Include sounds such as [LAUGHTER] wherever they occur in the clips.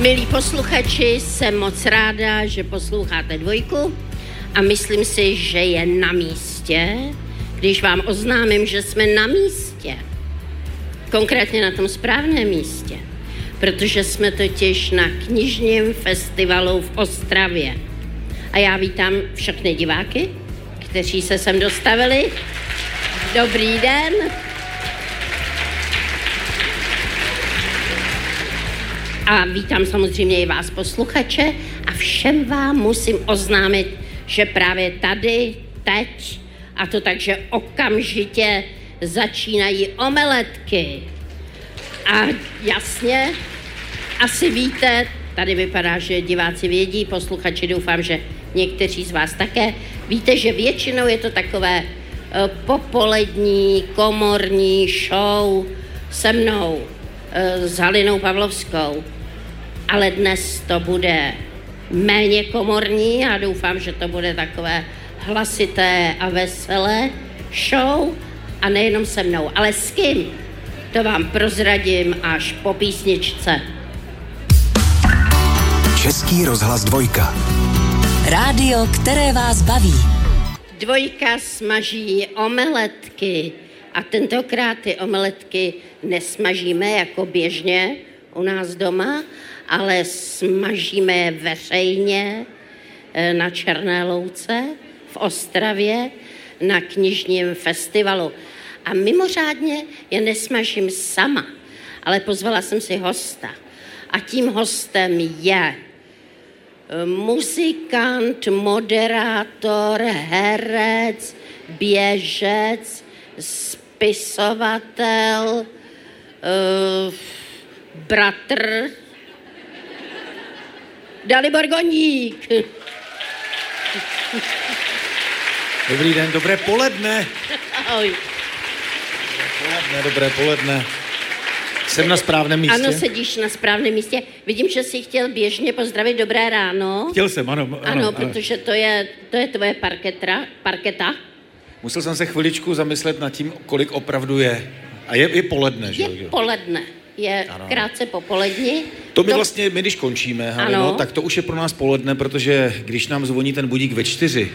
Milí posluchači, jsem moc ráda, že posloucháte dvojku a myslím si, že je na místě, když vám oznámím, že jsme na místě. Konkrétně na tom správném místě, protože jsme totiž na knižním festivalu v Ostravě. A já vítám všechny diváky, kteří se sem dostavili. Dobrý den. A vítám samozřejmě i vás posluchače a všem vám musím oznámit, že právě tady, teď, a to takže okamžitě začínají omeletky. A jasně, asi víte, tady vypadá, že diváci vědí, posluchači doufám, že někteří z vás také, víte, že většinou je to takové uh, popolední, komorní show se mnou, uh, s Halinou Pavlovskou ale dnes to bude méně komorní a doufám, že to bude takové hlasité a veselé show a nejenom se mnou, ale s kým? To vám prozradím až po písničce. Český rozhlas dvojka. Rádio, které vás baví. Dvojka smaží omeletky a tentokrát ty omeletky nesmažíme jako běžně u nás doma, ale smažíme je veřejně eh, na Černé louce v Ostravě na knižním festivalu. A mimořádně je nesmažím sama, ale pozvala jsem si hosta. A tím hostem je eh, muzikant, moderátor, herec, běžec, spisovatel, uh, bratr Dalibor Goník. Dobrý den, dobré poledne. Ahoj. Dobré poledne, dobré poledne. Jsem na správném místě? Ano, sedíš na správném místě. Vidím, že jsi chtěl běžně pozdravit dobré ráno. Chtěl jsem, ano. Ano, ano, protože to je, to je tvoje parketra, parketa. Musel jsem se chviličku zamyslet nad tím, kolik opravdu je. A je, je poledne, že je? Je poledne je ano. krátce popolední. To my to... vlastně, my když končíme, Halino, tak to už je pro nás poledne, protože když nám zvoní ten budík ve čtyři,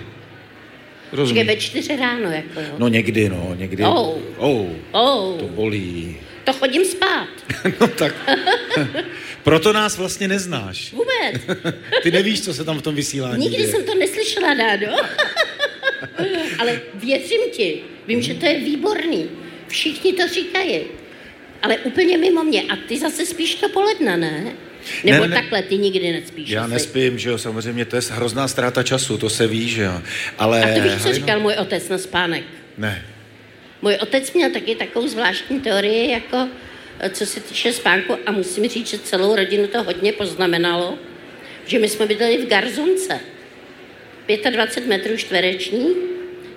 Rozumí. ve čtyři ráno, jako jo. No někdy, no, někdy. Oh. Oh. oh. To bolí. To chodím spát. [LAUGHS] no tak. [LAUGHS] Proto nás vlastně neznáš. Vůbec. [LAUGHS] Ty nevíš, co se tam v tom vysílání Nikdy děje. jsem to neslyšela, Dádo. Ale věřím ti. Vím, hmm. že to je výborný. Všichni to říkají ale úplně mimo mě. A ty zase spíš to poledne, ne? Nebo ne, ne, takhle, ty nikdy nespíš. Já asi. nespím, že jo, samozřejmě, to je hrozná ztráta času, to se ví, že jo. Ale... A to víš, co říkal můj otec na spánek? Ne. Můj otec měl taky takovou zvláštní teorii, jako co se týče spánku a musím říct, že celou rodinu to hodně poznamenalo, že my jsme bydleli v Garzonce. 25 metrů čtvereční,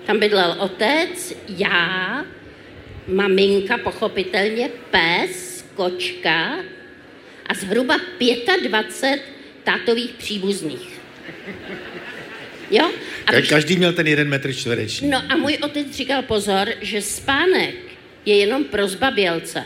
tam bydlel otec, já, maminka, pochopitelně, pes, kočka a zhruba 25 tátových příbuzných. Jo? A Každý měl ten jeden metr čtvereční. No a můj otec říkal pozor, že spánek je jenom pro zbabělce.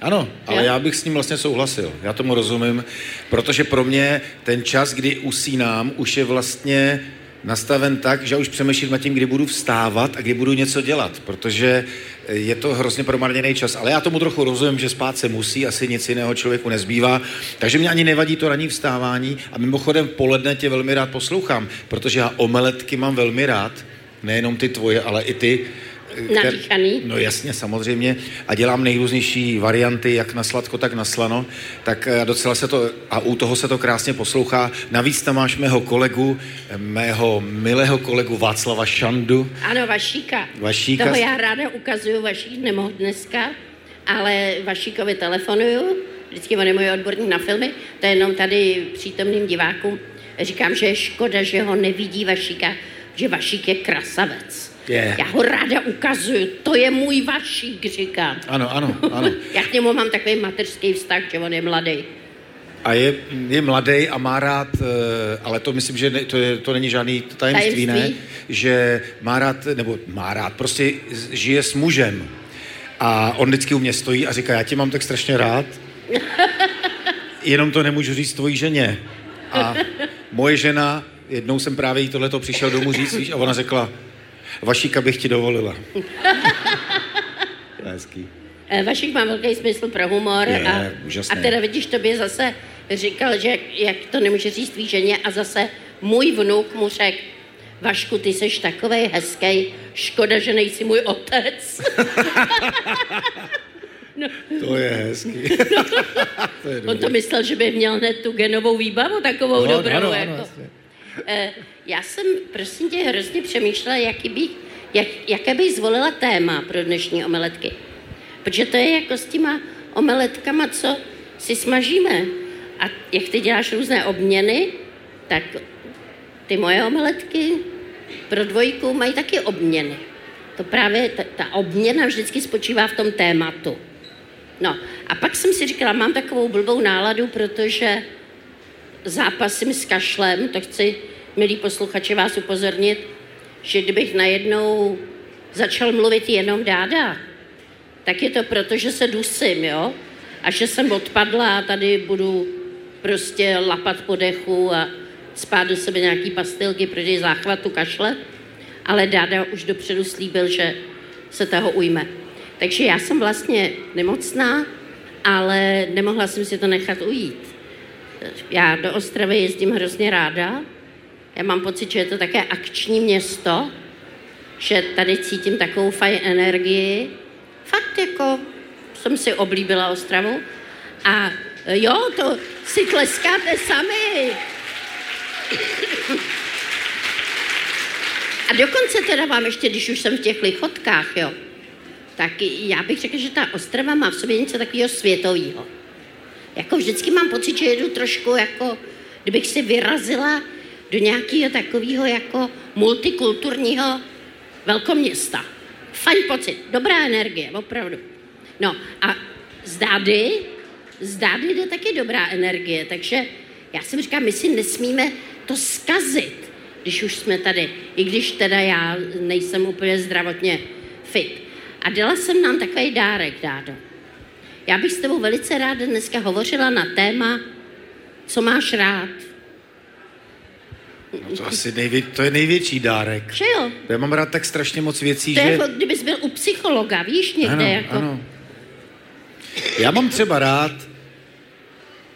Ano, ale jo? já bych s ním vlastně souhlasil. Já tomu rozumím, protože pro mě ten čas, kdy usínám, už je vlastně nastaven tak, že už přemýšlím nad tím, kdy budu vstávat a kdy budu něco dělat, protože je to hrozně promarněný čas. Ale já tomu trochu rozumím, že spát se musí, asi nic jiného člověku nezbývá. Takže mě ani nevadí to ranní vstávání a mimochodem poledne tě velmi rád poslouchám, protože já omeletky mám velmi rád, nejenom ty tvoje, ale i ty, Nadýchaný. No jasně, samozřejmě. A dělám nejrůznější varianty, jak na sladko, tak na slano. Tak eh, docela se to, a u toho se to krásně poslouchá. Navíc tam máš mého kolegu, mého milého kolegu Václava Šandu. Ano, Vašíka. Vašíka. Toho já ráda ukazuju, Vašík nemohl dneska, ale Vašíkovi telefonuju. Vždycky on je můj odborník na filmy, to je jenom tady přítomným divákům. Říkám, že je škoda, že ho nevidí Vašíka, že Vašík je krasavec. Yeah. Já ho ráda ukazuju, to je můj vašík, říká. Ano, ano, ano. Já k němu mám takový mateřský vztah, že on je mladý. A je, je mladý a má rád, eh, ale to myslím, že ne, to, je, to není žádný tajemství, tajemství, ne? Že má rád, nebo má rád, prostě žije s mužem. A on vždycky u mě stojí a říká, já tě mám tak strašně rád. [LAUGHS] jenom to nemůžu říct tvojí ženě. A moje žena, jednou jsem právě jí tohleto přišel domů říct, víš, a ona řekla, Vašíka bych ti dovolila. [LAUGHS] Hezký. Eh, Vašik má velký smysl pro humor Je, a, úžasný. a teda vidíš, tobě zase říkal, že jak, to nemůže říct tvý ženě a zase můj vnuk mu řekl, Vašku, ty jsi takovej hezký, škoda, že nejsi můj otec. [LAUGHS] To je hezký. [LAUGHS] to je On to myslel, že by měl hned tu genovou výbavu takovou No, dobrou. ano, ano, jako. jasně. Eh, Já jsem, prosím tě, hrozně přemýšlela, jaký bych, jak, jaké bych zvolila téma pro dnešní omeletky. Protože to je jako s těma omeletkama, co si smažíme. A jak ty děláš různé obměny, tak ty moje omeletky pro dvojku mají taky obměny. To právě, ta, ta obměna vždycky spočívá v tom tématu. No a pak jsem si říkala, mám takovou blbou náladu, protože zápasím s kašlem, to chci, milí posluchači, vás upozornit, že kdybych najednou začal mluvit jenom dáda, tak je to proto, že se dusím, jo? A že jsem odpadla a tady budu prostě lapat po dechu a spát do sebe nějaký pastilky proti záchvatu kašle. Ale dáda už dopředu slíbil, že se toho ujme. Takže já jsem vlastně nemocná, ale nemohla jsem si to nechat ujít. Já do Ostravy jezdím hrozně ráda. Já mám pocit, že je to také akční město, že tady cítím takovou fajn energii. Fakt jako jsem si oblíbila Ostravu. A jo, to si tleskáte sami. A dokonce teda vám ještě, když už jsem v těch lichotkách, jo, tak já bych řekla, že ta Ostrava má v sobě něco takového světového. Jako vždycky mám pocit, že jedu trošku jako, kdybych si vyrazila do nějakého takového jako multikulturního velkoměsta. Fajn pocit, dobrá energie, opravdu. No a z Dády, z Dády jde taky dobrá energie, takže já jsem říkám, my si nesmíme to skazit, když už jsme tady, i když teda já nejsem úplně zdravotně fit. A dala jsem nám takový dárek, Dádo. Já bych s tebou velice ráda dneska hovořila na téma, co máš rád. No to, asi nejvě, to je největší dárek. Že jo? Já mám rád tak strašně moc věcí, To je že... jako kdybys byl u psychologa, víš, někde ano, jako. ano. Já mám třeba rád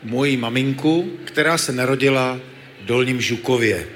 moji maminku, která se narodila v Dolním Žukově.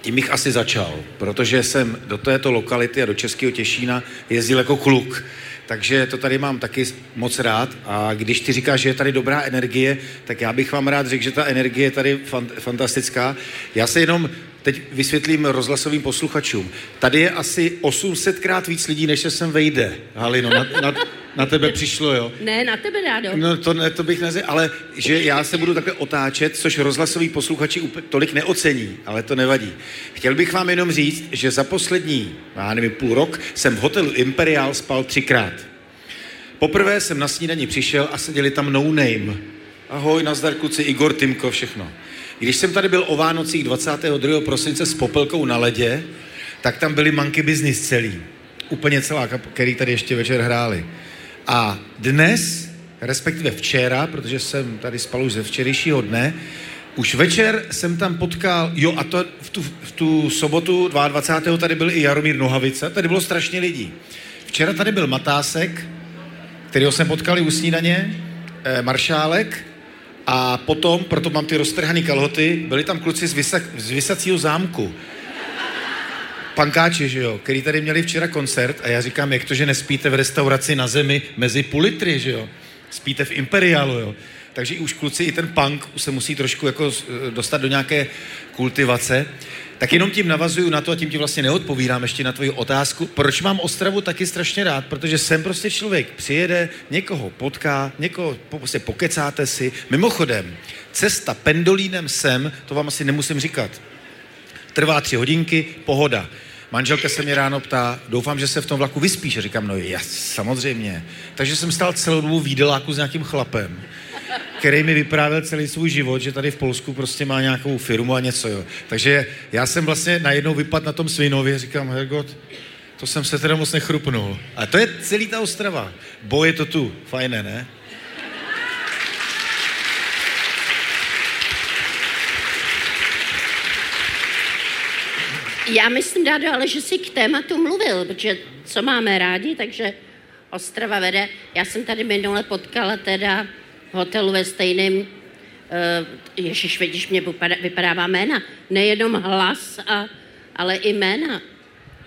Tím bych asi začal, protože jsem do této lokality a do Českého Těšína jezdil jako kluk. Takže to tady mám taky moc rád a když ty říkáš, že je tady dobrá energie, tak já bych vám rád řekl, že ta energie je tady fan, fantastická. Já se jenom teď vysvětlím rozhlasovým posluchačům. Tady je asi 800krát víc lidí, než se sem vejde. Halino, na, na, na tebe přišlo, jo? Ne, na tebe, Dádo. No to, ne, to bych nezvěděl, ale že já se budu takhle otáčet, což rozhlasoví posluchači úplně tolik neocení, ale to nevadí. Chtěl bych vám jenom říct, že za poslední, já nevím, půl rok jsem v hotelu Imperial spal třikrát. Poprvé jsem na snídani přišel a seděli tam no name. Ahoj, nazdar kluci, Igor, Timko, všechno. Když jsem tady byl o Vánocích 22. prosince s Popelkou na ledě, tak tam byli Monkey Business celý. Úplně celá, který tady ještě večer hráli. A dnes, respektive včera, protože jsem tady spal už ze včerejšího dne, už večer jsem tam potkal, jo a to v tu, v tu sobotu 22. tady byl i Jaromír Nohavice, tady bylo strašně lidí. Včera tady byl Matásek, kterého jsem potkal i u snídaně, eh, Maršálek, a potom, proto mám ty roztrhané kalhoty, byli tam kluci z, vysa, z Vysacího zámku. Pankáči, že jo, který tady měli včera koncert a já říkám, jak to, že nespíte v restauraci na zemi mezi půl litry, že jo? Spíte v Imperiálu, jo? Takže už kluci, i ten punk se musí trošku jako eh, dostat do nějaké kultivace. Tak jenom tím navazuju na to a tím ti vlastně neodpovídám ještě na tvoji otázku. Proč mám Ostravu taky strašně rád? Protože jsem prostě člověk, přijede, někoho potká, někoho prostě pokecáte si. Mimochodem, cesta pendolínem sem, to vám asi nemusím říkat, trvá tři hodinky, pohoda. Manželka se mě ráno ptá, doufám, že se v tom vlaku vyspíš. Říkám, no jas, samozřejmě. Takže jsem stál celou dobu v s nějakým chlapem, který mi vyprávěl celý svůj život, že tady v Polsku prostě má nějakou firmu a něco. Jo. Takže já jsem vlastně najednou vypadl na tom Svinově, říkám, Hergot, to jsem se teda moc nechrupnul. A to je celý ta Ostrava. Boj je to tu. Fajné, ne? Já myslím, Dádo, ale že jsi k tématu mluvil, protože co máme rádi, takže Ostrava vede. Já jsem tady minule potkala teda v hotelu ve stejném, uh, ježiš, vidíš, mě vypadá, vypadává jména, nejenom hlas, a, ale i jména.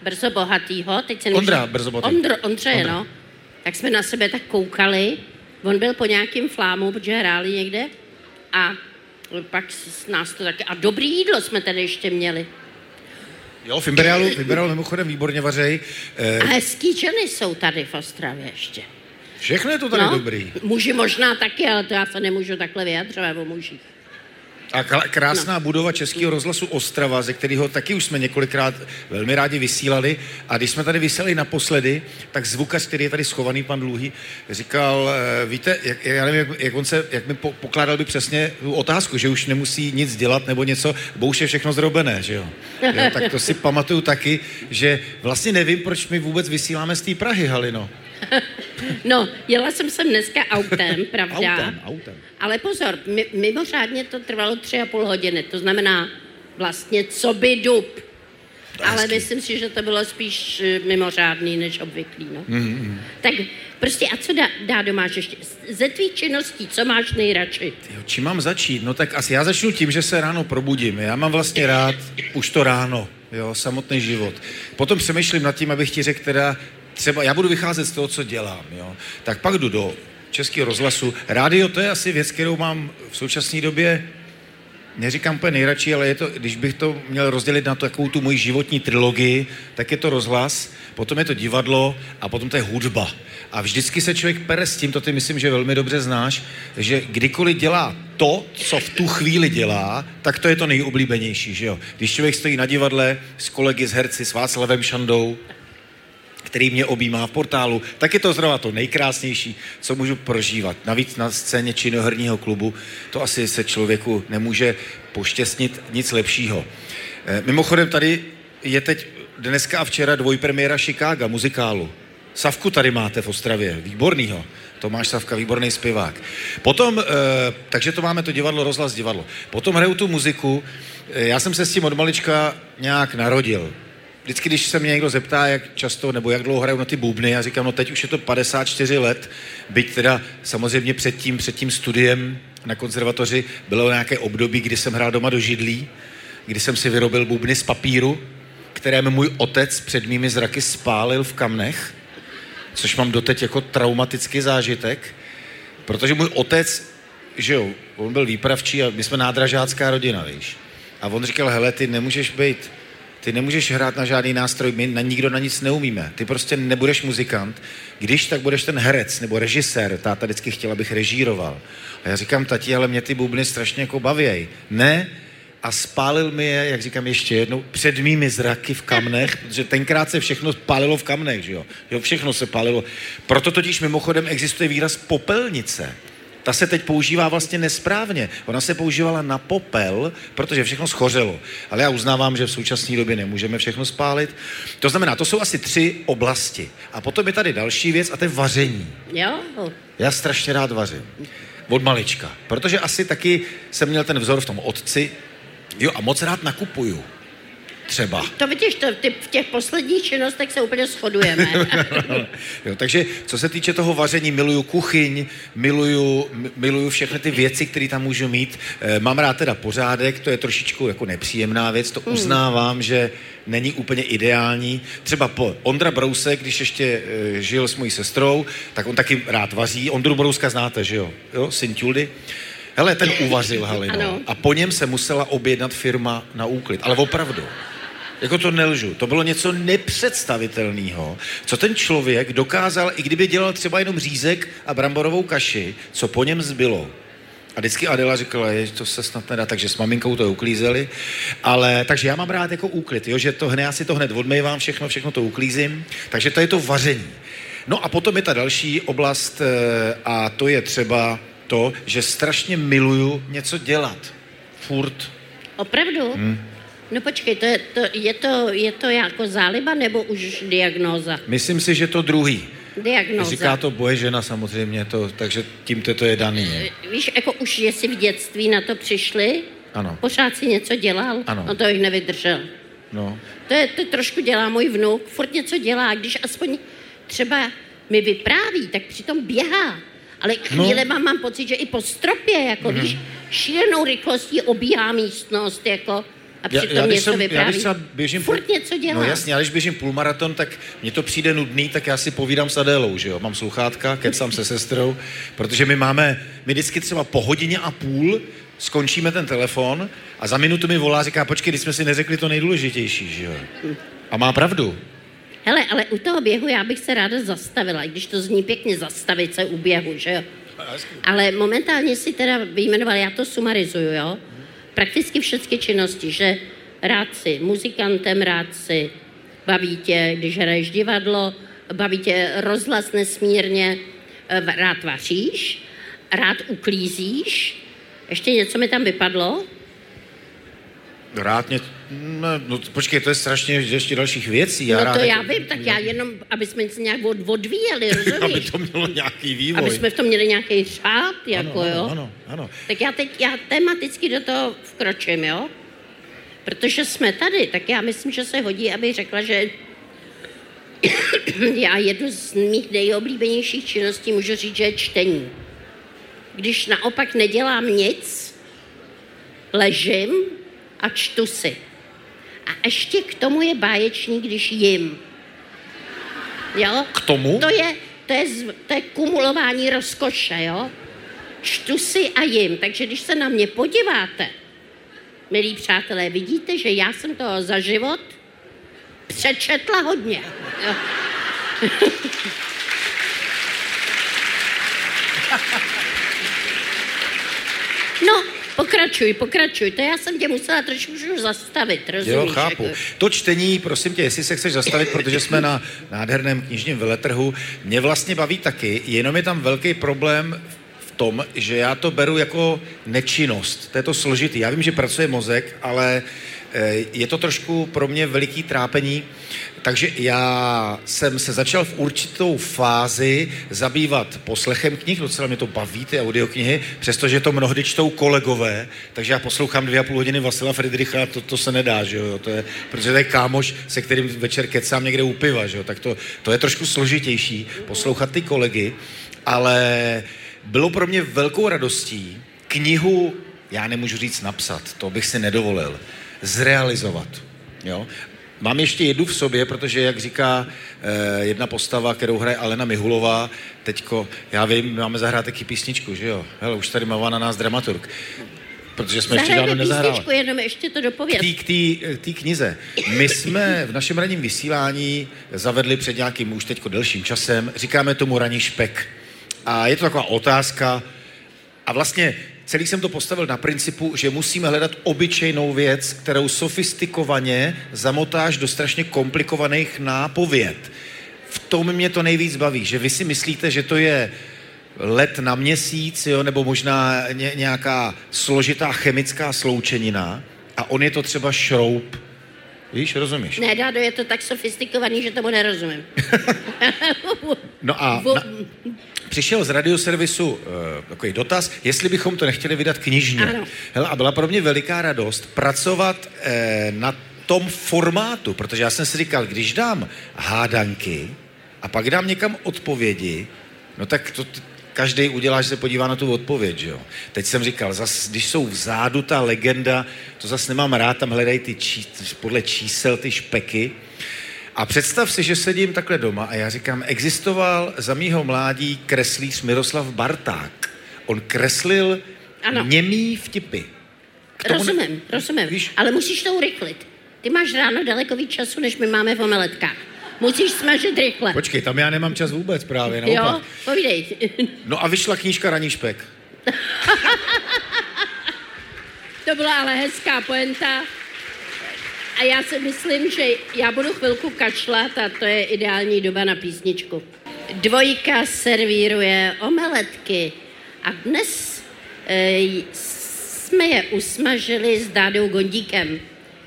Brzo bohatýho, teď se Ondra Brzo bohatý. Ondro, Ondře, Ondra. no. Tak jsme na sebe tak koukali, on byl po nějakým flámu, protože hráli někde a pak s nás to taky, a dobrý jídlo jsme tady ještě měli. Jo, v Imperialu, v Imperialu mimochodem výborně vařej. Eh, a hezký ženy jsou tady v Ostravě ještě. Všechno je to tady no, dobrý. Muži možná taky, ale to já se nemůžu takhle vyjadřovat o mužích. A krásná no. budova Českého rozhlasu Ostrava, ze kterého taky už jsme několikrát velmi rádi vysílali. A když jsme tady vysílali naposledy, tak zvukař, který je tady schovaný, pan Dluhý, říkal, eh, víte, jak, já nevím, jak, jak, on se, jak mi pokládal by přesně tu otázku, že už nemusí nic dělat nebo něco, bo už je všechno zrobené, že jo? jo tak to si pamatuju taky, že vlastně nevím, proč my vůbec vysíláme z té Prahy, Halino. [LAUGHS] No, jela jsem sem dneska autem, [LAUGHS] pravda? autem, autem. Ale pozor, mimořádně to trvalo tři a půl hodiny, to znamená vlastně co by dub. Ale myslím si, že to bylo spíš eh, mimořádný než obvyklý. No. Mm-hmm. Tak prostě a co dá, dá domáš ještě? Ze tvých činností, co máš nejradši? Jo, čím mám začít? No tak asi já začnu tím, že se ráno probudím. Já mám vlastně rád už to ráno, jo, samotný život. Potom přemýšlím nad tím, abych ti řekl teda, třeba já budu vycházet z toho, co dělám, jo, tak pak jdu do Českého rozhlasu. Rádio to je asi věc, kterou mám v současné době, neříkám úplně nejradši, ale je to, když bych to měl rozdělit na takovou tu moji životní trilogii, tak je to rozhlas, potom je to divadlo a potom to je hudba. A vždycky se člověk pere s tím, to ty myslím, že velmi dobře znáš, že kdykoliv dělá to, co v tu chvíli dělá, tak to je to nejoblíbenější, že jo? Když člověk stojí na divadle s kolegy, s herci, s Václavem Šandou, který mě objímá v portálu, tak je to zrovna to nejkrásnější, co můžu prožívat. Navíc na scéně činoherního klubu to asi se člověku nemůže poštěstnit nic lepšího. Eh, mimochodem tady je teď dneska a včera dvojpremiéra Chicago, muzikálu. Savku tady máte v Ostravě, výbornýho. Tomáš Savka, výborný zpěvák. Potom, e, takže to máme to divadlo, rozhlas divadlo. Potom hraju tu muziku. E, já jsem se s tím od malička nějak narodil vždycky, když se mě někdo zeptá, jak často nebo jak dlouho hraju na ty bubny, já říkám, no teď už je to 54 let, byť teda samozřejmě před tím, před tím studiem na konzervatoři bylo nějaké období, kdy jsem hrál doma do židlí, kdy jsem si vyrobil bubny z papíru, které můj otec před mými zraky spálil v kamnech, což mám doteď jako traumatický zážitek, protože můj otec, že jo, on byl výpravčí a my jsme nádražácká rodina, víš. A on říkal, hele, ty nemůžeš být ty nemůžeš hrát na žádný nástroj, my na nikdo na nic neumíme. Ty prostě nebudeš muzikant. Když, tak budeš ten herec nebo režisér. Táta vždycky chtěl, abych režíroval. A já říkám, tati, ale mě ty bubny strašně jako bavěj. Ne, a spálil mi je, jak říkám ještě jednou, před mými zraky v kamnech, [LAUGHS] protože tenkrát se všechno pálilo v kamnech, že jo? Jo, všechno se pálilo. Proto totiž mimochodem existuje výraz popelnice ta se teď používá vlastně nesprávně. Ona se používala na popel, protože všechno schořelo. Ale já uznávám, že v současné době nemůžeme všechno spálit. To znamená, to jsou asi tři oblasti. A potom je tady další věc a to je vaření. Jo. Já strašně rád vařím. Od malička. Protože asi taky jsem měl ten vzor v tom otci. Jo, a moc rád nakupuju třeba. To vidíš, to, ty, v těch posledních činnostech se úplně shodujeme. [LAUGHS] jo, takže co se týče toho vaření, miluju kuchyň, miluju, miluju všechny ty věci, které tam můžu mít. E, mám rád teda pořádek, to je trošičku jako nepříjemná věc, to hmm. uznávám, že není úplně ideální. Třeba po Ondra Brousek, když ještě e, žil s mojí sestrou, tak on taky rád vaří. Ondru Brouska znáte, že jo? Jo, syn Tuldy. Hele, ten uvařil Halino. A po něm se musela objednat firma na úklid. Ale opravdu. Jako to nelžu. To bylo něco nepředstavitelného, co ten člověk dokázal, i kdyby dělal třeba jenom řízek a bramborovou kaši, co po něm zbylo. A vždycky Adela říkala, že to se snad nedá, takže s maminkou to uklízeli. Ale, takže já mám rád jako úklid, jo, že to hned, já si to hned odmývám všechno, všechno to uklízím. Takže to je to vaření. No a potom je ta další oblast eh, a to je třeba to, že strašně miluju něco dělat. Furt. Opravdu? Hmm. No počkej, to je, to, je, to, je to jako záliba nebo už diagnóza? Myslím si, že to druhý. Diagnóza. Říká to boje žena samozřejmě, to, takže tímto to je daný. Eh, víš, jako už jestli v dětství na to přišli, ano. pořád si něco dělal, ano. no to jich nevydržel. No. To, je, to trošku dělá můj vnuk, furt něco dělá, když aspoň třeba mi vypráví, tak přitom běhá. Ale chvílema no. mám pocit, že i po stropě, jako mm. víš, šílenou rychlostí obíhá místnost, jako a přitom já, já, něco jsem, vypráví. Já, když třeba běžím Furt půl, něco dělá. No jasně, ale když běžím půlmaraton, tak mně to přijde nudný, tak já si povídám s Adélou, že jo. Mám sluchátka, kecám se sestrou, protože my máme, my vždycky třeba po hodině a půl skončíme ten telefon a za minutu mi volá, říká, počkej, když jsme si neřekli to nejdůležitější, že jo. A má pravdu. Hele, ale u toho běhu já bych se ráda zastavila, i když to zní pěkně zastavit se u běhu, že jo. Ale momentálně si teda vyjmenoval, já to sumarizuju, jo. Prakticky všechny činnosti, že rád si muzikantem, rád si baví tě, když hraješ divadlo, baví tě rozhlas nesmírně, eh, rád vaříš, rád uklízíš, ještě něco mi tam vypadlo, Rád mě... No, no, počkej, to je strašně ještě dalších věcí. Já no rád, to já vím, tak já jenom, aby jsme se nějak od, odvíjeli, [LAUGHS] rozumíš? aby to mělo nějaký vývoj. Aby jsme v tom měli nějaký řád, jako ano, jo. Ano, ano. Tak já teď, já tematicky do toho vkročím, jo. Protože jsme tady, tak já myslím, že se hodí, aby řekla, že [COUGHS] já jednu z mých nejoblíbenějších činností můžu říct, že je čtení. Když naopak nedělám nic, ležím a čtu si. A ještě k tomu je báječný, když jim. Jo? K tomu? To je, to je, z- to je kumulování rozkoše, jo? Čtu si a jim. Takže když se na mě podíváte, milí přátelé, vidíte, že já jsem toho za život přečetla hodně. Jo? [LAUGHS] No, pokračuj, pokračuj. To já jsem tě musela trošku zastavit, rozumíš? Jo, chápu. Jako- To čtení, prosím tě, jestli se chceš zastavit, protože jsme na nádherném knižním veletrhu, mě vlastně baví taky, jenom je tam velký problém v tom, že já to beru jako nečinnost. To je to složitý. Já vím, že pracuje mozek, ale eh, je to trošku pro mě veliký trápení, takže já jsem se začal v určitou fázi zabývat poslechem knih, docela mě to baví, ty audioknihy, přestože to mnohdy čtou kolegové, takže já poslouchám dvě a půl hodiny Vasila Friedricha, to, to se nedá, že jo, to je, protože to je kámoš, se kterým večer kecám někde u piva, že jo, tak to, to je trošku složitější, poslouchat ty kolegy, ale bylo pro mě velkou radostí knihu, já nemůžu říct napsat, to bych si nedovolil, zrealizovat. Jo? Mám ještě jednu v sobě, protože, jak říká eh, jedna postava, kterou hraje Alena Mihulová, teďko, já vím, máme zahrát taky písničku, že jo? Hele, už tady mává na nás dramaturg. Protože jsme ještě dávno nezahráli. písničku, jenom ještě to dopověd. K té- k té knize. My jsme v našem ranním vysílání zavedli před nějakým už teďko delším časem, říkáme tomu raní špek. A je to taková otázka a vlastně celý jsem to postavil na principu, že musíme hledat obyčejnou věc, kterou sofistikovaně zamotáš do strašně komplikovaných nápověd. V tom mě to nejvíc baví, že vy si myslíte, že to je let na měsíc, jo, nebo možná ně, nějaká složitá chemická sloučenina a on je to třeba šroub. Víš, rozumíš? Ne, Dádo, je to tak sofistikovaný, že tomu nerozumím. [LAUGHS] [LAUGHS] No a na, přišel z radioservisu uh, takový dotaz, jestli bychom to nechtěli vydat knižně. Ano. Hele, a byla pro mě veliká radost pracovat eh, na tom formátu, protože já jsem si říkal, když dám hádanky a pak dám někam odpovědi, no tak to každý udělá, že se podívá na tu odpověď, že jo. Teď jsem říkal, zas, když jsou vzadu ta legenda, to zase nemám rád, tam hledají ty čí, podle čísel ty špeky, a představ si, že sedím takhle doma a já říkám, existoval za mýho mládí kreslíř Miroslav Barták. On kreslil Ano. němý vtipy. Tomu ne- Rozumím, rozumím. Víš? Ale musíš to urychlit. Ty máš ráno daleko víc času, než my máme v omeletkách. Musíš smažit rychle. Počkej, tam já nemám čas vůbec právě, jo, naopak. povídej. [LAUGHS] No a vyšla knížka Raní špek. To byla ale hezká poenta. A já si myslím, že já budu chvilku kašlat a to je ideální doba na písničku. Dvojka servíruje omeletky a dnes e, jsme je usmažili s Dádou Gondíkem.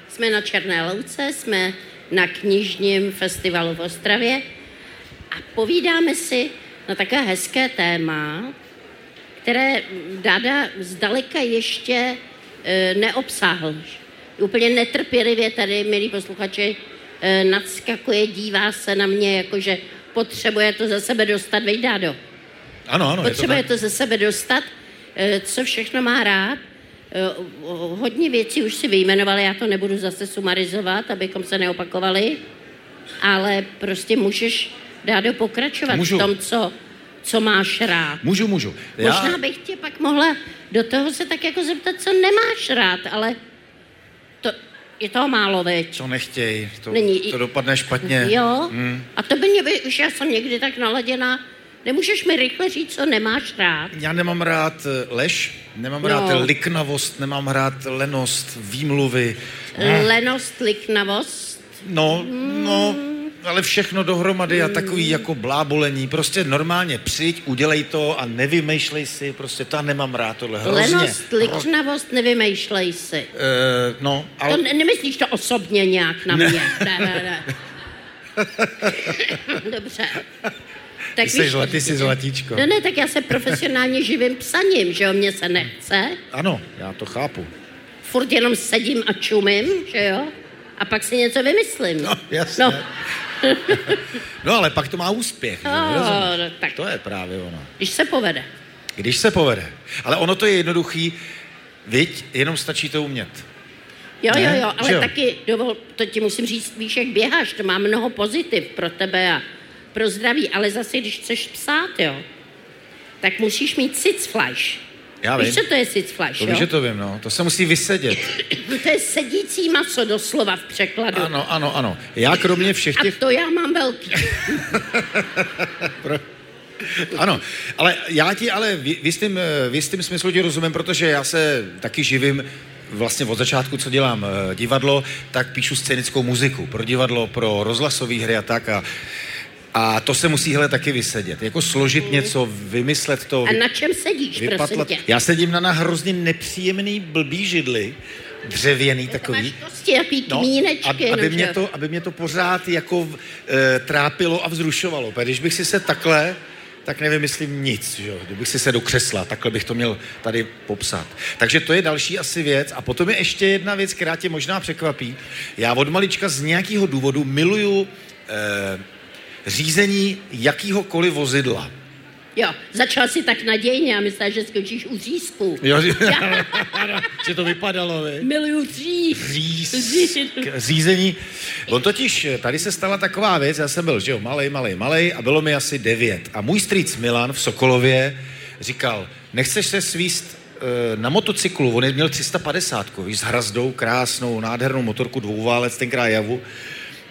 Jsme na Černé louce, jsme na knižním festivalu v Ostravě a povídáme si na takové hezké téma, které Dada zdaleka ještě e, neobsáhl. Úplně netrpělivě tady, milí posluchači, eh, nadskakuje, dívá se na mě, jakože potřebuje to ze sebe dostat, veď Dádo. Ano, ano, je to Potřebuje tak. to ze sebe dostat, eh, co všechno má rád. Eh, Hodně věcí už si vyjmenoval, já to nebudu zase sumarizovat, abychom se neopakovali, ale prostě můžeš dát do pokračovat Můžu. v tom, co, co máš rád. Můžu, můžu. Možná bych tě pak mohla do toho se tak jako zeptat, co nemáš rád, ale je toho málo, veď. To nechtěj, to, Není- to dopadne špatně. Jo? Mm. A to by mě, už já jsem někdy tak naladěna, nemůžeš mi rychle říct, co nemáš rád. Já nemám rád eh, lež, nemám No. rád liknavost, nemám rád lenost, výmluvy. Lenost, liknavost, No, no, ale všechno dohromady a takový jako blábolení. Prostě normálně přijď, udělej to a nevymýšlej si, prostě to já nemám rád tohle hrozně. lenost, liknavost, nevymýšlej si. Eh, no, To ale ne- nemyslíš to osobně nějak na mě? Ne, ne, ne. [LAUGHS] Dobře. Tak ty jsi, zla, ty jsi zlatíčko. No ne, tak já se profesionálně živím psaním, že jo, mně se nechce. Ano, já to chápu. Furt jenom sedím a čumím, že jo? A pak si něco vymyslím. No, jasně. No, No ale pak to má úspěch. že? no, no, tak To je právě ono. když se povede. Když se povede. Ale ono to je jednoduchý, viď, jenom stačí to umět. Jo, Ne? jo, jo, ale Že jo? taky, dovol, to ti musím říct, víš, jak běháš, to má mnoho pozitiv pro tebe a pro zdraví, ale zase, když chceš psát, jo, tak musíš mít sitzfleisch. Já Víš, vím. co to je sitzfleisch, To jo? víš, že to vím, no. To se musí vysedět. [COUGHS] To je sedící maso doslova v překladu. Ano, ano, ano. Já kromě všech A těch... to já mám velký. [LAUGHS] Ano, ale já ti ale v v jistým, eh, v smyslu ti rozumím, protože já se taky živím vlastně od začátku, co dělám eh, divadlo, tak píšu scénickou muziku pro divadlo, pro rozhlasové hry a tak a a to se musí hele taky vysedět. Jako složit něco, vymyslet to. A na čem sedíš, prosím vypatlat. tě? Já sedím na, na hrozně nepříjemný blbý židli, dřevěný takový. máš kosti, jaký kmínečky. aby, že mě to, aby mě to pořád jako e, trápilo a vzrušovalo. Protože když bych si se takhle, tak nevymyslím nic, že jo? Kdybych si se do křesla, takhle bych to měl tady popsat. Takže to je další asi věc. A potom je ještě jedna věc, která tě možná překvapí. Já od malička z nějakého důvodu miluju e, řízení jakýhokoliv vozidla. Jo, začal si tak nadějně a myslel, že skončíš u řízku. Jo, že [LAUGHS] [LAUGHS] to vypadalo, vy? Miluju říz. říz, řízení. On totiž, tady se stala taková věc, já jsem byl, že jo, malej, malej, malej a bylo mi asi devět. A můj strýc Milan v Sokolově říkal, nechceš se svíst eh, na motocyklu, on je měl 350, víš, s hrazdou, krásnou, nádhernou motorku, dvouválec, tenkrát javu.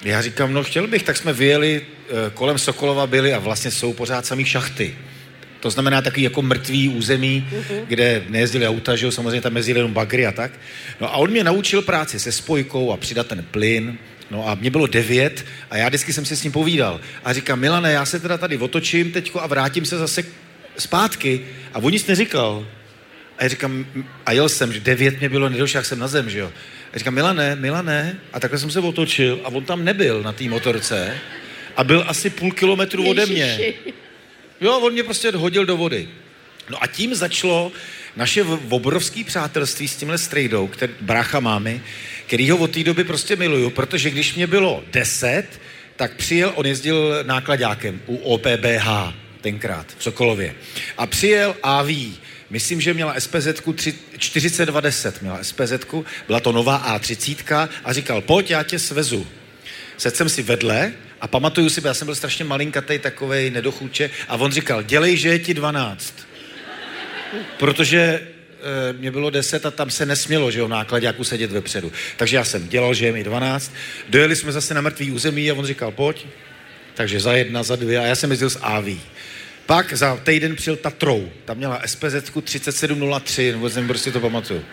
Já říkám, no chtěl bych, tak jsme vyjeli, eh, kolem Sokolova byli a vlastně jsou pořád samý šachty. To znamená takový jako mrtvý území, uh-huh. kde nejezdili auta, že jo, samozřejmě tam jezdili jenom bagry a tak. No a on mě naučil práci se spojkou a přidat ten plyn. No a mě bylo devět a já vždycky jsem si s ním povídal. A říkám, Milane, já se teda tady otočím teďko a vrátím se zase zpátky. A on nic neříkal. A já říkám, a jel jsem, že devět mě bylo, nedošel jsem na zem, že jo. A říkám, Milane, Milane, a takhle jsem se otočil a on tam nebyl na té motorce a byl asi půl kilometru ode mě. Jo, on mě prostě hodil do vody. No a tím začalo naše obrovské přátelství s tímhle strejdou, který, brácha máme, který ho od té doby prostě miluju, protože když mě bylo 10, tak přijel, on jezdil nákladákem u OPBH tenkrát v Sokolově. A přijel AV, myslím, že měla SPZ 4210, měla SPZ, byla to nová A30 a říkal, pojď, já tě svezu. Sedl jsem si vedle a pamatuju si, já jsem byl strašně malinkatej, takovej nedochuče a on říkal, dělej, že je ti 12. Protože e, mě bylo 10 a tam se nesmělo, že jo, nákladňáku sedět vepředu. Takže já jsem dělal, že je mi 12. Dojeli jsme zase na mrtvý území a on říkal, pojď. Takže za jedna, za dvě a já jsem jezdil s AV. Pak za týden přijel Tatrou. Tam měla SPZ 3703, nebo jsem prostě to pamatuju.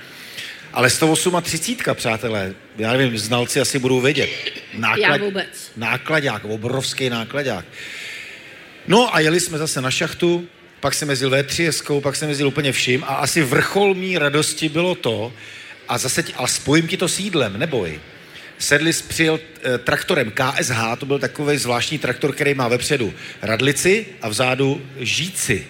Ale 138, přátelé, já nevím, znalci asi budou vědět. Já vůbec. Nákladák, obrovský nákladák. No a jeli jsme zase na šachtu, pak jsem jezdil V3, pak jsem jezdil úplně vším a asi vrchol mý radosti bylo to, a zase, ti- ale spojím ti to s jídlem, neboj. Sedli, s- přijel e, traktorem KSH, to byl takový zvláštní traktor, který má vepředu radlici a vzadu žíci.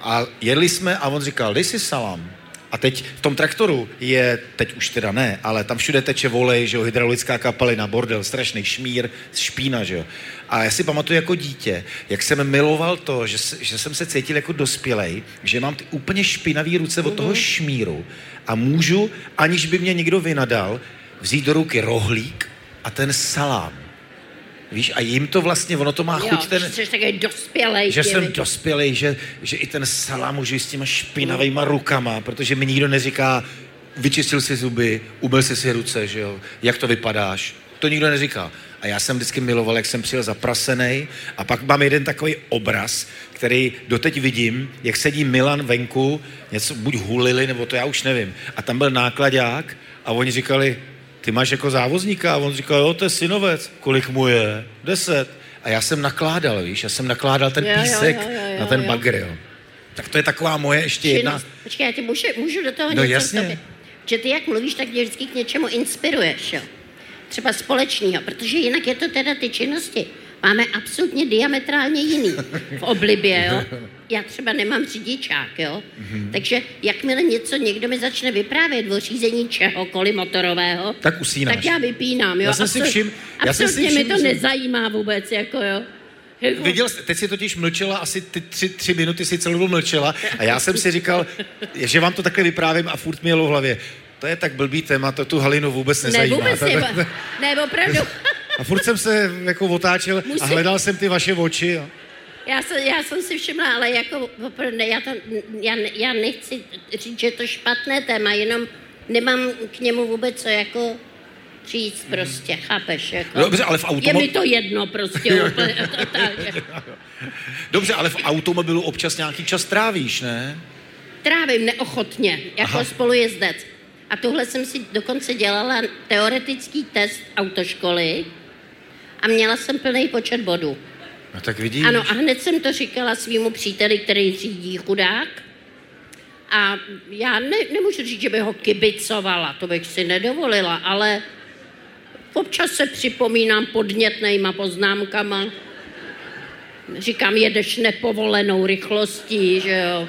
A jedli jsme a on říkal, dej si salám. A teď v tom traktoru je, teď už teda ne, ale tam všude teče volej, že jo, hydraulická kapalina, bordel, strašný šmír, špína, že jo. A já si pamatuju jako dítě, jak jsem miloval to, že, že jsem se cítil jako dospělej, že mám ty úplně špinavý ruce od toho šmíru a můžu, aniž by mě někdo vynadal, vzít do ruky rohlík a ten salám. Víš, a jim to vlastně, ono to má Jo, chuť ten... že jsi takový dospělej. Že jsem dospělý, že, že i ten salám můžu jíst s těma špinavýma rukama, protože mi nikdo neříká, vyčistil si zuby, umyl si si ruce, že jo, jak to vypadáš. To nikdo neříká. A já jsem vždycky miloval, jak jsem přijel zaprasený a pak mám jeden takový obraz, který doteď vidím, jak sedí Milan venku, něco buď hulili, nebo to já už nevím. A tam byl nákladák a oni říkali, ty máš jako závozníka? A on říkal, jo, to je synovec. Kolik mu je? Deset. A já jsem nakládal, víš, já jsem nakládal ten Jo, jo, písek jo, jo, jo, na ten jo. bagr, jo. Tak to je taková moje ještě jedna... Počkej, já ti můžu, můžu do toho No něco jasně. tobě. Že ty jak mluvíš, tak mě vždycky k něčemu inspiruješ, jo. Třeba společného, protože jinak je to teda ty činnosti. Máme absolutně diametrálně jiný v oblibě, jo. [LAUGHS] Já třeba nemám řidičák, jo. Mhm. Takže jakmile něco někdo mi začne vyprávět o řízení čehokoliv motorového, Tak usínáš. tak já vypínám, jo. Já jsem si všim- já jsem si absolutně mi všim, to nezajímá vůbec, jako jo. Jako- Viděl jsi, teď si totiž mlčela, asi ty tři, tři minuty si celou dobu mlčela a já jsem si říkal, že vám to takhle vyprávím a furt mi jelo v hlavě. To je tak blbý téma, to tu Halinu vůbec Ne, nezajímá. vůbec ne, to- ne, opravdu. [LAUGHS] A furt jsem se jako otáčel a Musím- hledal jsem ty vaše oči. A... Já, jsem, já jsem si všimla, ale jako ne, já, to, já, já nechci říct, že je to špatné téma, jenom nemám k němu vůbec co jako říct prostě, chápeš? Jako. Dobře, ale v Je automo- mi to jedno prostě úplně. totálně. [LAUGHS] Dobře, ale v automobilu občas nějaký čas trávíš, ne? Trávím neochotně, jako Aha. spolujezdec. A tohle jsem si dokonce dělala teoretický test autoškoly a měla jsem plný počet bodů. No tak vidíš. Ano, a hned jsem to říkala svýmu příteli, který řídí chudák. A já ne, nemůžu říct, že bych ho kibicovala, to bych si nedovolila, ale občas se připomínám podnětnejma poznámkama. Říkám, jedeš nepovolenou rychlostí, že jo.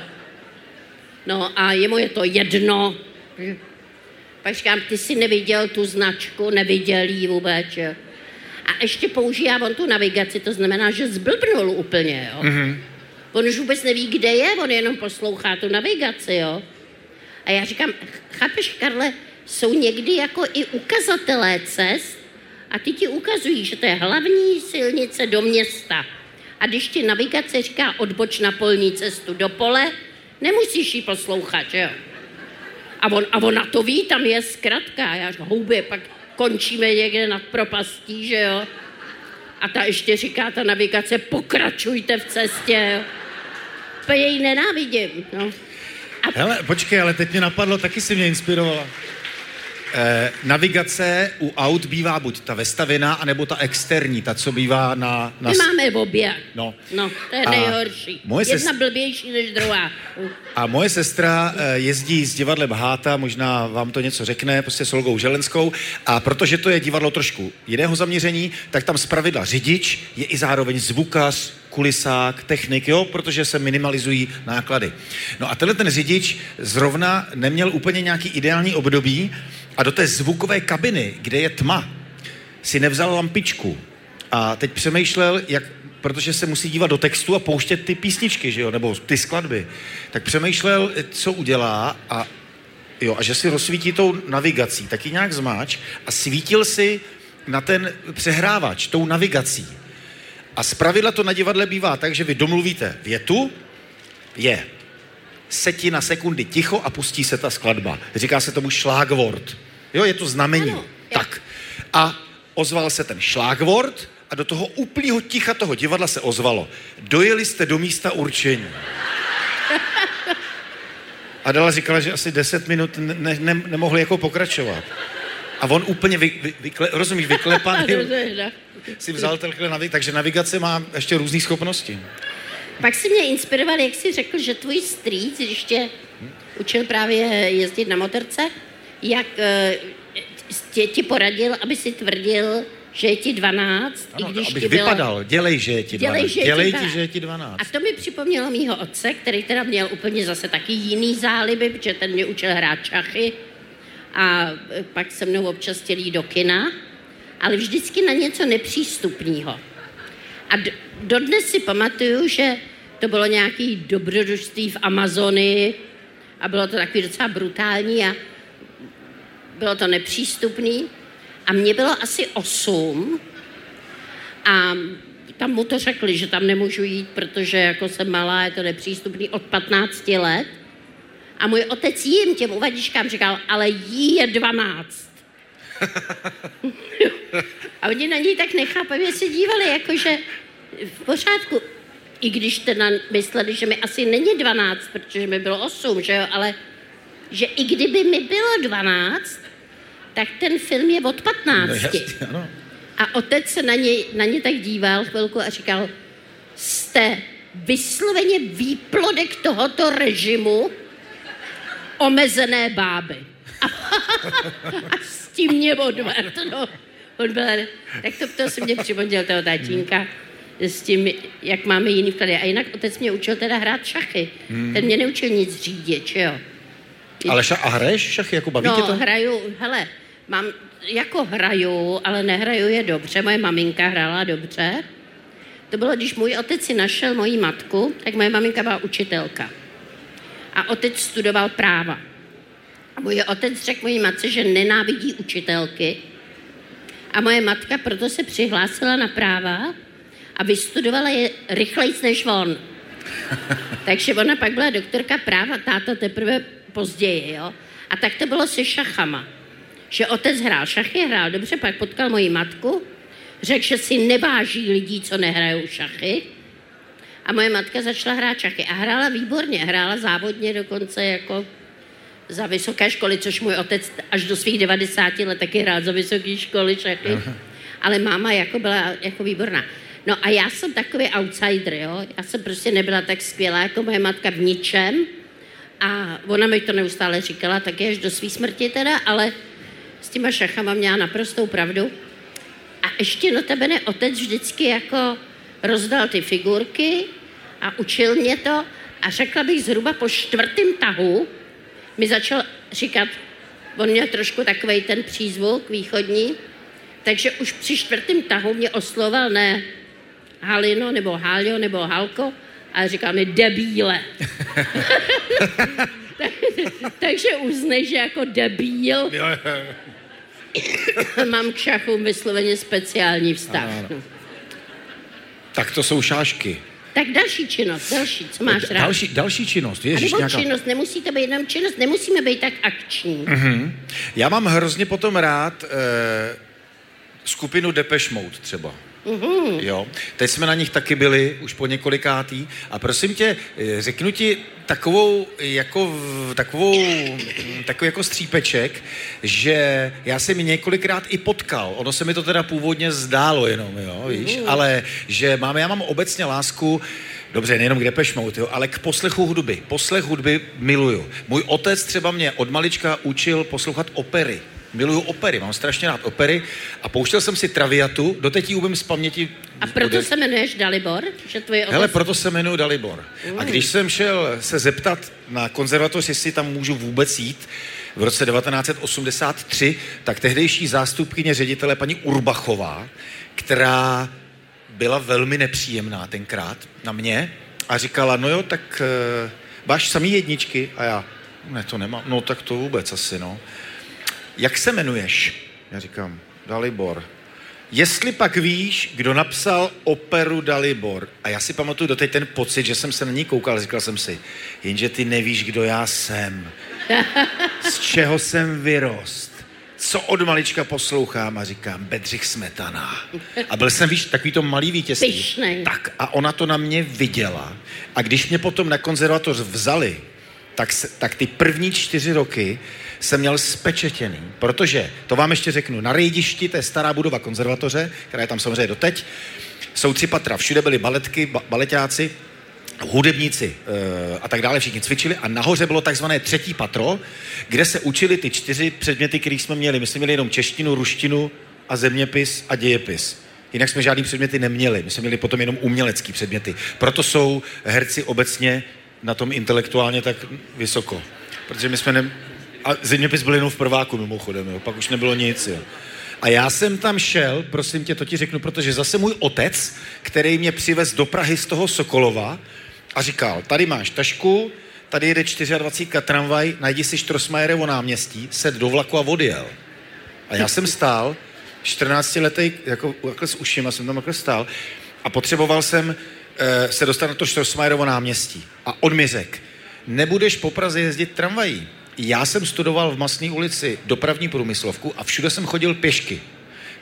No a jemu je to jedno. Pak říkám, ty jsi neviděl tu značku, neviděl ji vůbec, že. A ještě používá on tu navigaci, to znamená, že zblbnul úplně, jo. Mm-hmm. On už vůbec neví, kde je, on jenom poslouchá tu navigaci, jo. A já říkám, ch- chápeš, Karle, jsou někdy jako i ukazatelé cest a ty ti ukazují, že to je hlavní silnice do města. A když ti navigace říká odboč na polní cestu do pole, nemusíš ji poslouchat, že jo. A, on, a ona to ví, tam je zkratka. Já říkám, houby, pak končíme někde nad propastí, že jo. A ta ještě říká, ta navigace, pokračujte v cestě, jo. Úplně jej nenávidím, no. Hele, počkej, ale teď mě napadlo, taky si mě inspirovala. Eh, navigace u aut bývá buď ta vestavěná, anebo ta externí, ta, co bývá na... na My máme obě. No. No, to je A nejhorší. moje Jedna sest- blbější než druhá. A moje sestra eh, jezdí s divadlem Háta, možná vám to něco řekne, prostě s Olgou Želenskou. A protože to je divadlo trošku jiného zaměření, tak tam zpravidla řidič je i zároveň zvukař, kulisák, technik, jo, protože se minimalizují náklady. No a tenhle ten řidič zrovna neměl úplně nějaký ideální období a do té zvukové kabiny, kde je tma, si nevzal lampičku. A teď přemýšlel, jak, protože se musí dívat do textu a pouštět ty písničky, že jo, nebo ty skladby. Tak přemýšlel, co udělá a jo, a že si rozsvítí tou navigací, taky nějak zmáč a svítil si na ten přehrávač tou navigací. A zpravidla to na divadle bývá tak, že vy domluvíte větu, je setina sekundy ticho a pustí se ta skladba. Říká se tomu šlágvort. Jo, je to znamení. Ano, tak. A ozval se ten šlágvort a do toho úplného ticha toho divadla se ozvalo. Dojeli jste do místa určení. Adela říkala, že asi 10 minut ne, ne, ne, nemohli jako pokračovat. A on úplně, vy, vy, vykle, rozumíš, vyklepaný, [LAUGHS] si vzal takhle navig, takže navigace má ještě různé schopnosti. Pak si mě inspiroval, jak jsi řekl, že tvůj strýc, když tě učil právě jezdit na motorce, jak eh, tě, ti poradil, aby si tvrdil že je ti 12, Ano, i když abych ti bylo... vypadal, dělej, že je ti 12. Dělej, že je ti dělej ti, 12. že je ti 12. A to mi připomnělo mýho otce, který teda měl úplně zase taky jiný záliby, protože ten mě učil hrát šachy a e, pak se mnou občas chtěl jít do kina, ale vždycky na něco nepřístupného. A d- dodnes si pamatuju, že to bylo nějaký dobrodružství v Amazonii a bylo to takový docela brutální a bylo to nepřístupný. A mě bylo asi osm a tam mu to řekli, že tam nemůžu jít, protože jako jsem malá, je to nepřístupný od 15 let. A můj otec jim, těm uvadičkám, říkal, ale jí je 12. [LAUGHS] a oni na něj tak nechápavě se dívali, jakože v pořádku. I když teda mysleli, že mi asi není 12, protože mi bylo 8, že jo, ale že i kdyby mi bylo 12, tak ten film je od 15. No, jasně, ano. A otec se na ně, na ně tak díval chvilku a říkal, jste vysloveně výplodek tohoto režimu omezené báby. A, [LAUGHS] a s tím mě odvedl. No. Byl, tak to, to si mě připomněl toho tatínka s tím, jak máme jiný vklady. A jinak otec mě učil teda hrát šachy. Hmm. Ten mě neučil nic řídit, že jo. Ale ša- a hraješ šachy, jako baví tě No, to? hraju, hele, mám, jako hraju, ale nehraju je dobře. Moje maminka hrála dobře. To bylo, když můj otec si našel moji matku, tak moje maminka byla učitelka. A otec studoval práva. A můj otec řekl mojí matce, že nenávidí učitelky. A moje matka proto se přihlásila na práva a vystudovala je rychleji než on. [LAUGHS] Takže ona pak byla doktorka práva, táta teprve později, jo. A tak to bylo se šachama. Že otec hrál šachy, hrál dobře, pak potkal moji matku, řekl, že si neváží lidí, co nehrajou šachy. A moje matka začala hrát šachy a hrála výborně, hrála závodně dokonce jako za vysoké školy, což můj otec až do svých 90 let taky hrál za vysoké školy šachy. Ale máma jako byla jako výborná. No a já jsem takový outsider, jo. Já jsem prostě nebyla tak skvělá jako moje matka v ničem. A ona mi to neustále říkala, taky až do své smrti teda, ale s těma šachama měla naprostou pravdu. A ještě notabene otec vždycky jako rozdal ty figurky a učil mě to a řekla bych zhruba po čtvrtém tahu mi začal říkat, on měl trošku takový ten přízvuk východní, takže už při čtvrtém tahu mě osloval ne Halino, nebo Halio, nebo Halko, a říkal mi debíle. [LAUGHS] takže uznej, že jako debíl mám k šachům vysloveně speciální vztah. Ano, ano. Tak to jsou šášky. Tak další činnost, další, co máš rád? Další, další činnost, A ježiš, nebo nějaká... činnost, nemusí to být jenom činnost, nemusíme být tak akční. Mhm. Já mám hrozně potom rád eh, skupinu Depeche Mode třeba. Mhm. Jo, teď jsme na nich taky byli, už po několikátý. A prosím tě, eh, řeknu ti takovou, jako, takovou, mm, takový jako střípeček, že já jsem ji několikrát i potkal. Ono se mi to teda původně zdálo jenom, jo, víš, ale že mám, já mám obecně lásku Dobře, nejenom k Depeche Mode, jo, ale k poslechu hudby. Poslech hudby miluju. Můj otec třeba mě od malička učil poslouchat opery. Miluju opery, mám strašně rád opery a pouštěl jsem si Traviatu, doteď ji umím z paměti. A proto se jmenuješ Dalibor, že tvoje otec... Hele, proto se jmenuji Dalibor. A když jsem šel se zeptat na konzervatoř, jestli tam můžu vůbec jít, v roce 1983, tak tehdejší zástupkyně ředitele paní Urbachová, která byla velmi nepříjemná tenkrát na mě a říkala, no jo, tak uh, máš samý jedničky? A já, ne, to nemám. No tak to vůbec asi, no. Jak se jmenuješ? Já říkám, Dalibor. Jestli pak víš, kdo napsal operu Dalibor, a já si pamatuju doteď ten pocit, že jsem se na ní koukal, říkal jsem si, jenže ty nevíš, kdo já jsem, z čeho jsem vyrost, co od malička poslouchám a říkám, Bedřich Smetana. A byl jsem, víš, takový to malý vítězství. Pyšnej. Tak a ona to na mě viděla. A když mě potom na konzervatoř vzali, tak, se, tak ty první čtyři roky jsem měl spečetěný, protože, to vám ještě řeknu, na Rejdišti, to je stará budova konzervatoře, která je tam samozřejmě doteď, jsou tři patra, všude byly baletky, ba- baletáci, hudebníci e, a tak dále, všichni cvičili a nahoře bylo takzvané třetí patro, kde se učili ty čtyři předměty, které jsme měli. My jsme měli jenom češtinu, ruštinu a zeměpis a dějepis. Jinak jsme žádný předměty neměli. My jsme měli potom jenom umělecký předměty. Proto jsou herci obecně na tom intelektuálně tak vysoko. Protože my jsme ne... A zeměpis byl jenom v prváku mimochodem, jo. pak už nebylo nic. Jo. A já jsem tam šel, prosím tě, to ti řeknu, protože zase můj otec, který mě přivez do Prahy z toho Sokolova a říkal, tady máš tašku, tady jede 24 tramvaj, najdi si Štrosmajerovo náměstí, sed do vlaku a odjel. A já jsem stál, 14 letý, jako takhle s ušima jsem tam takhle stál a potřeboval jsem e, se dostat na to Štrosmajerovo náměstí. A on mi řekl, nebudeš po Praze jezdit tramvají. Já jsem studoval v Masné ulici dopravní průmyslovku a všude jsem chodil pěšky.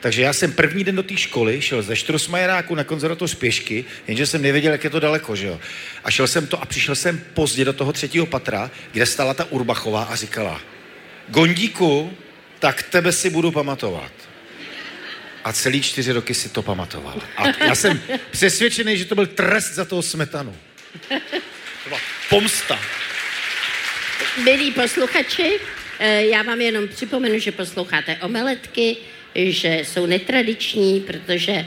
Takže já jsem první den do té školy šel ze Štrosmajeráku na konzervatoř pěšky, jenže jsem nevěděl, jak je to daleko, že jo. A šel jsem to a přišel jsem pozdě do toho třetího patra, kde stala ta Urbachová a říkala, Gondíku, tak tebe si budu pamatovat. A celý čtyři roky si to pamatoval. A já jsem přesvědčený, že to byl trest za toho smetanu. To byla pomsta. Milí posluchači, eh, já vám jenom připomenu, že posloucháte omeletky, že jsou netradiční, protože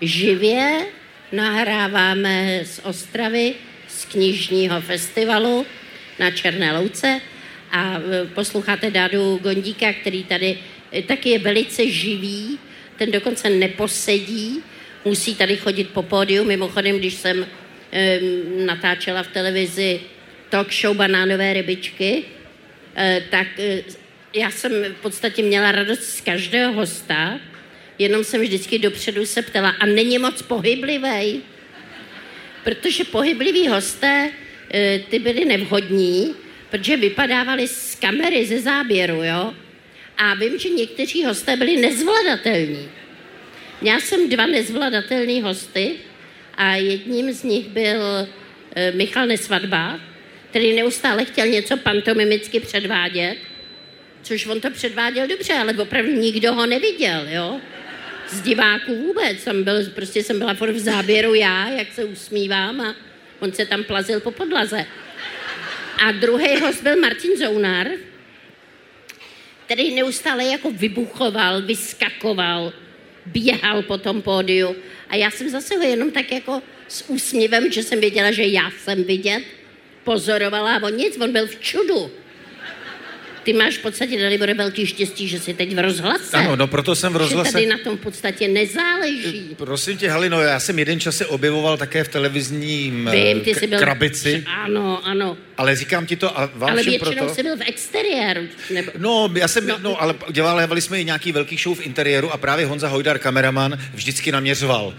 živě nahráváme z Ostravy, z knižního festivalu na Černé louce a eh, posloucháte Dádu Gondíka, který tady eh, taky je velice živý, ten dokonce neposedí, musí tady chodit po pódiu. Mimochodem, když jsem natáčela v televizi talk show Banánové rybičky, uh, tak uh, já jsem v podstatě měla radost z každého hosta, jenom jsem vždycky dopředu se ptala, a není moc pohyblivý? Protože pohybliví hosté, uh, ty byli nevhodní, protože vypadávali z kamery, ze záběru, jo? A vím, že někteří hosté byli nezvladatelní. Měla jsem dva nezvladatelný hosty a jedním z nich byl Michal Nesvadba, který neustále chtěl něco pantomimicky předvádět, což on to předváděl dobře, ale opravdu nikdo ho neviděl, jo? Z diváků vůbec. Jsem byl, prostě jsem byla v záběru já, jak se usmívám a on se tam plazil po podlaze. A druhý host byl Martin Zounar, který neustále jako vybuchoval, vyskakoval, běhal po tom pódiu. A já jsem zase ho jenom tak jako s úsměvem, že jsem věděla, že já jsem vidět, pozorovala a on nic, on byl v čudu. Ty máš v podstatě, Dalibore, velký štěstí, že jsi teď v rozhlase. Ano, no proto jsem v rozhlase. Že tady na tom v podstatě nezáleží. Prosím tě, Halino, já jsem jeden čas se objevoval také v televizním Vím, ty jsi byl... krabici. Ano, ano. Ale říkám ti to a vám Ale většinou proto... jsi byl v exteriéru. Nebo... No, já jsem, No. no ale dělali jsme i nějaký velký show v interiéru a právě Honza Hojdar, kameraman, vždycky naměřoval.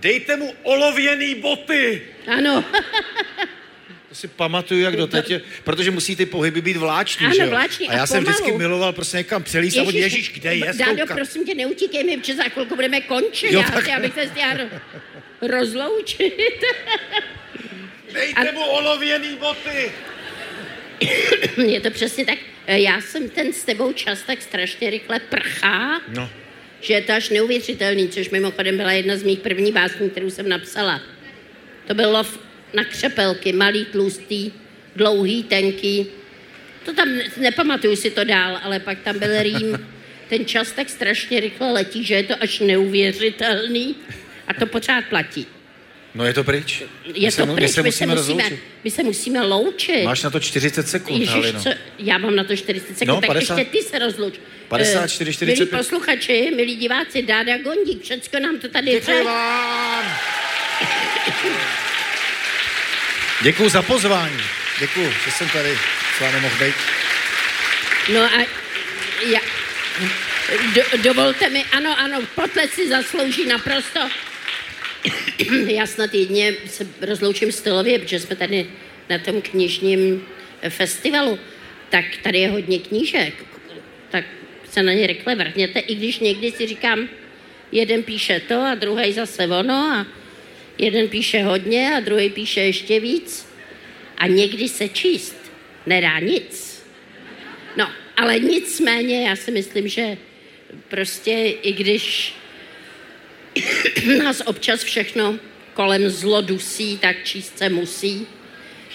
Dejte mu olověný boty! Ano, [LAUGHS] To si pamatuju, jak do teď, protože musí ty pohyby být vláční, Ano, že jo? vláční a a já jsem pomalu. vždycky miloval prostě někam přelíst a on, ježíš, kde je? Dádo, Stouka. prosím tě, neutíkej mi, protože za chvilku budeme končit. Jo, já, tak- já bych se ro- rozloučit. Dejte mu olověný boty! [COUGHS] Je to přesně tak. E, Já jsem ten s tebou čas tak strašně rychle prchá, No, že je to až neuvěřitelný, což mimochodem byla jedna z mých prvních básní, kterou jsem napsala. To byl lov na křepelky, malý, tlustý, dlouhý, tenký. To tam ne- nepamatuju si to dál, ale pak tam byl rým. [LAUGHS] Ten čas tak strašně rychle letí, že je to až neuvěřitelný a to pořád platí. no je to pryč. Je my se, to mu- pryč, my se my se, musíme musíme, rozloučit. my se musíme loučit. Máš na to 40 sekund, Ježiš, Halino. co, já mám na to 40 sekund, No, tak 50. ještě ty se rozluč. 54, Eh, 45. Milí posluchači, milí diváci, Dáda Gondík, všecko nám to tady Děkuji vám! [LAUGHS] Děkuji za pozvání. Děkuji, že jsem tady s vámi mohl být. No a já, do, dovolte mi, ano, ano, potlesk si zaslouží naprosto. Já snad jedně se rozloučím stylově, protože jsme tady na tom knižním festivalu, tak tady je hodně knížek, tak se na ně rychle vrhněte, i když někdy si říkám, jeden píše to a druhý zase ono a jeden píše hodně a druhý píše ještě víc a někdy se číst nedá nic. No, ale nicméně já si myslím, že prostě i když [CLEARS THROAT] nás občas všechno kolem zlo dusí, tak číst se musí.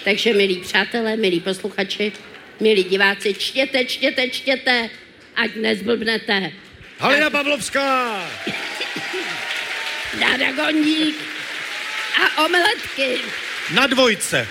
Takže milí přátelé, milí posluchači, milí diváci, čtěte, čtěte, čtěte, ať nezblbnete. Halina Pavlovská! Dáda Gondík a omeletky. Na dvojce.